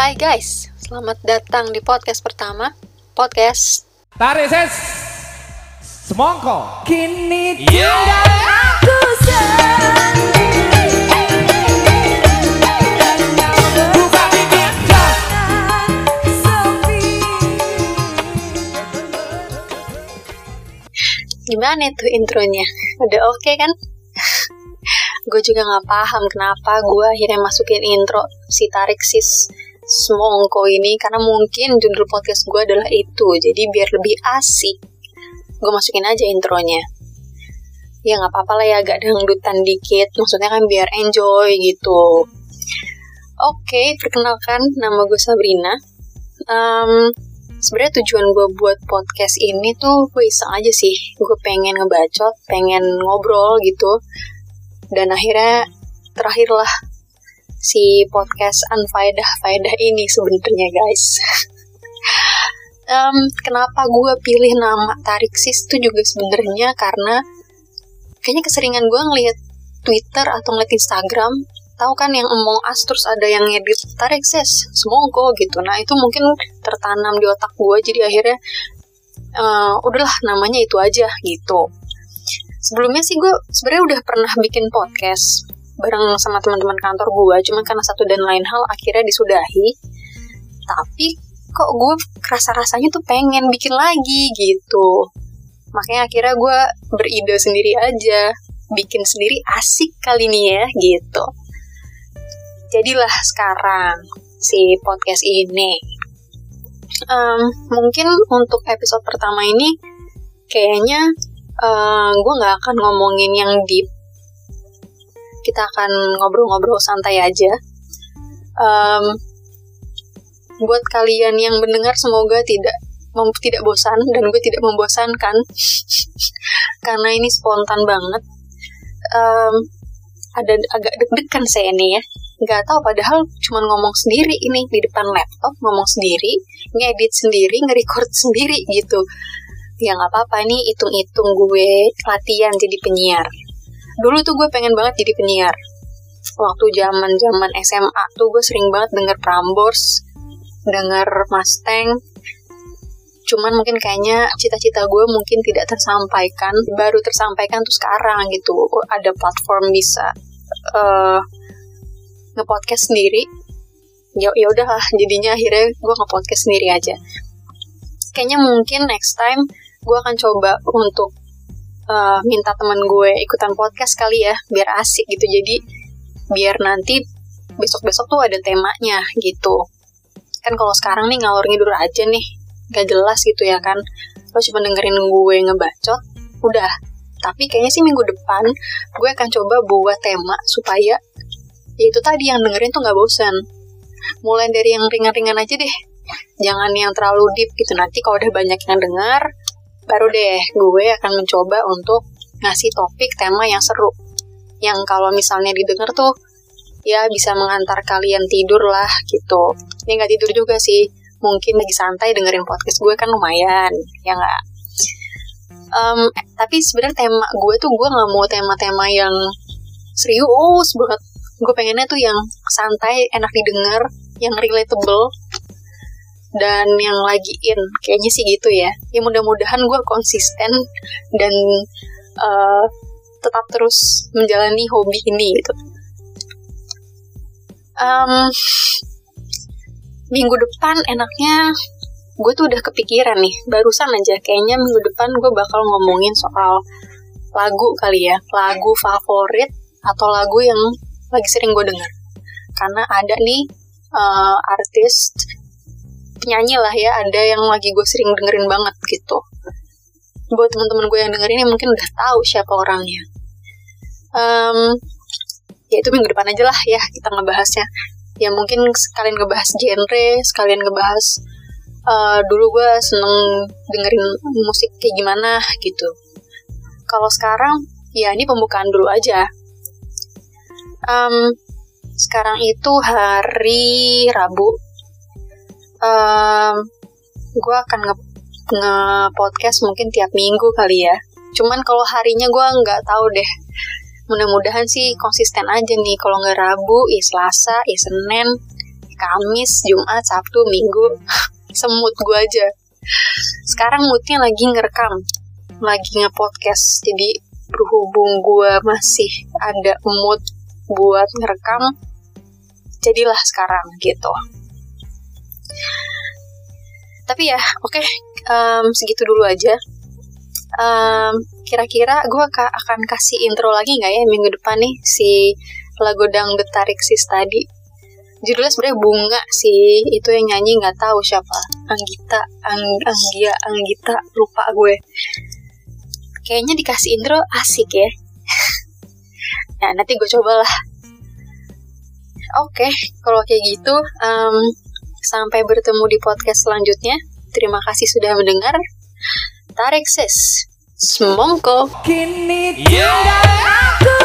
Hai guys, selamat datang di podcast pertama Podcast Tarik ses. Semongko. Kini tinggal aku Gimana itu intronya? Udah oke okay, kan? gue juga gak paham kenapa gue akhirnya masukin intro si Tarik Sis Semongko ini karena mungkin judul podcast gue adalah itu. Jadi biar lebih asik gue masukin aja intronya. Ya nggak apa-apa lah ya agak dangdutan dikit. Maksudnya kan biar enjoy gitu. Oke okay, perkenalkan nama gue Sabrina. Um, sebenarnya tujuan gue buat podcast ini tuh gue iseng aja sih. Gue pengen ngebacot pengen ngobrol gitu. Dan akhirnya terakhirlah si podcast Unfaedah Faedah ini sebenarnya guys. Um, kenapa gue pilih nama Tarik Sis itu juga sebenarnya karena kayaknya keseringan gue ngeliat Twitter atau ngeliat Instagram tahu kan yang Among Us terus ada yang ngedit Tarik Sis? Semongko gitu. Nah itu mungkin tertanam di otak gue jadi akhirnya uh, udahlah namanya itu aja gitu. Sebelumnya sih gue sebenarnya udah pernah bikin podcast bareng sama teman-teman kantor gue cuman karena satu dan lain hal akhirnya disudahi. Tapi kok gue kerasa rasanya tuh pengen bikin lagi gitu. Makanya akhirnya gue beride sendiri aja. Bikin sendiri asik kali ini ya gitu. Jadilah sekarang si podcast ini. Um, mungkin untuk episode pertama ini kayaknya uh, gue nggak akan ngomongin yang deep kita akan ngobrol-ngobrol santai aja. Um, buat kalian yang mendengar semoga tidak mem tidak bosan dan gue tidak membosankan. Karena ini spontan banget. Um, ada agak deg-degan saya ini ya. Nggak tahu padahal cuma ngomong sendiri ini di depan laptop ngomong sendiri ngedit sendiri nge-record sendiri gitu. Ya nggak apa-apa nih hitung-hitung gue latihan jadi penyiar dulu tuh gue pengen banget jadi penyiar. Waktu zaman zaman SMA tuh gue sering banget denger Prambors denger Mustang. Cuman mungkin kayaknya cita-cita gue mungkin tidak tersampaikan baru tersampaikan tuh sekarang gitu. Ada platform bisa uh, ngepodcast sendiri. Ya ya udahlah jadinya akhirnya gue ngepodcast sendiri aja. Kayaknya mungkin next time gue akan coba untuk uh, minta teman gue ikutan podcast kali ya biar asik gitu. Jadi biar nanti besok-besok tuh ada temanya gitu. Kan kalau sekarang nih ngalor ngidur aja nih gak jelas gitu ya kan. Lo cuma dengerin gue ngebacot udah. Tapi kayaknya sih minggu depan gue akan coba buat tema supaya ya itu tadi yang dengerin tuh gak bosan mulai dari yang ringan-ringan aja deh. Jangan yang terlalu deep gitu. Nanti kalau udah banyak yang dengar baru deh gue akan mencoba untuk ngasih topik tema yang seru. Yang kalau misalnya didengar tuh ya bisa mengantar kalian tidur lah gitu. Ini nggak tidur juga sih, mungkin lagi santai dengerin podcast gue kan lumayan, ya nggak? Um, tapi sebenarnya tema gue tuh gue nggak mau tema-tema yang serius banget. Gue pengennya tuh yang santai, enak didengar, yang relatable, dan yang lagi in kayaknya sih gitu ya. Ya mudah-mudahan gue konsisten dan uh, tetap terus menjalani hobi ini gitu. Um, minggu depan enaknya gue tuh udah kepikiran nih barusan aja kayaknya minggu depan gue bakal ngomongin soal lagu kali ya. Lagu favorit atau lagu yang lagi sering gue denger. Karena ada nih uh, artis penyanyi lah ya ada yang lagi gue sering dengerin banget gitu. Buat teman-teman gue yang dengerin ini mungkin udah tahu siapa orangnya. Um, ya itu minggu depan aja lah ya kita ngebahasnya. Ya mungkin sekalian ngebahas genre sekalian ngebahas uh, dulu gue seneng dengerin musik kayak gimana gitu. Kalau sekarang ya ini pembukaan dulu aja. Um, sekarang itu hari Rabu um, gue akan nge, nge podcast mungkin tiap minggu kali ya. Cuman kalau harinya gue nggak tahu deh. Mudah-mudahan sih konsisten aja nih. Kalau nggak Rabu ya Selasa ya Senin Kamis, Jumat, Sabtu, Minggu. Semut gue aja. Sekarang moodnya lagi ngerekam. Lagi nge-podcast. Jadi berhubung gue masih ada mood buat ngerekam jadilah sekarang gitu tapi ya oke okay, um, segitu dulu aja. Um, kira-kira gue akan kasih intro lagi nggak ya minggu depan nih si lagu dangdut tarik sis tadi. Judulnya sebenarnya bunga sih itu yang nyanyi nggak tahu siapa. Anggita Ang Anggia Anggita lupa gue. Kayaknya dikasih intro asik ya. Nah nanti gue cobalah. Oke okay, kalau kayak gitu um, sampai bertemu di podcast selanjutnya. Terima kasih sudah mendengar. Tarik sis. Semongko. Kini tinggal aku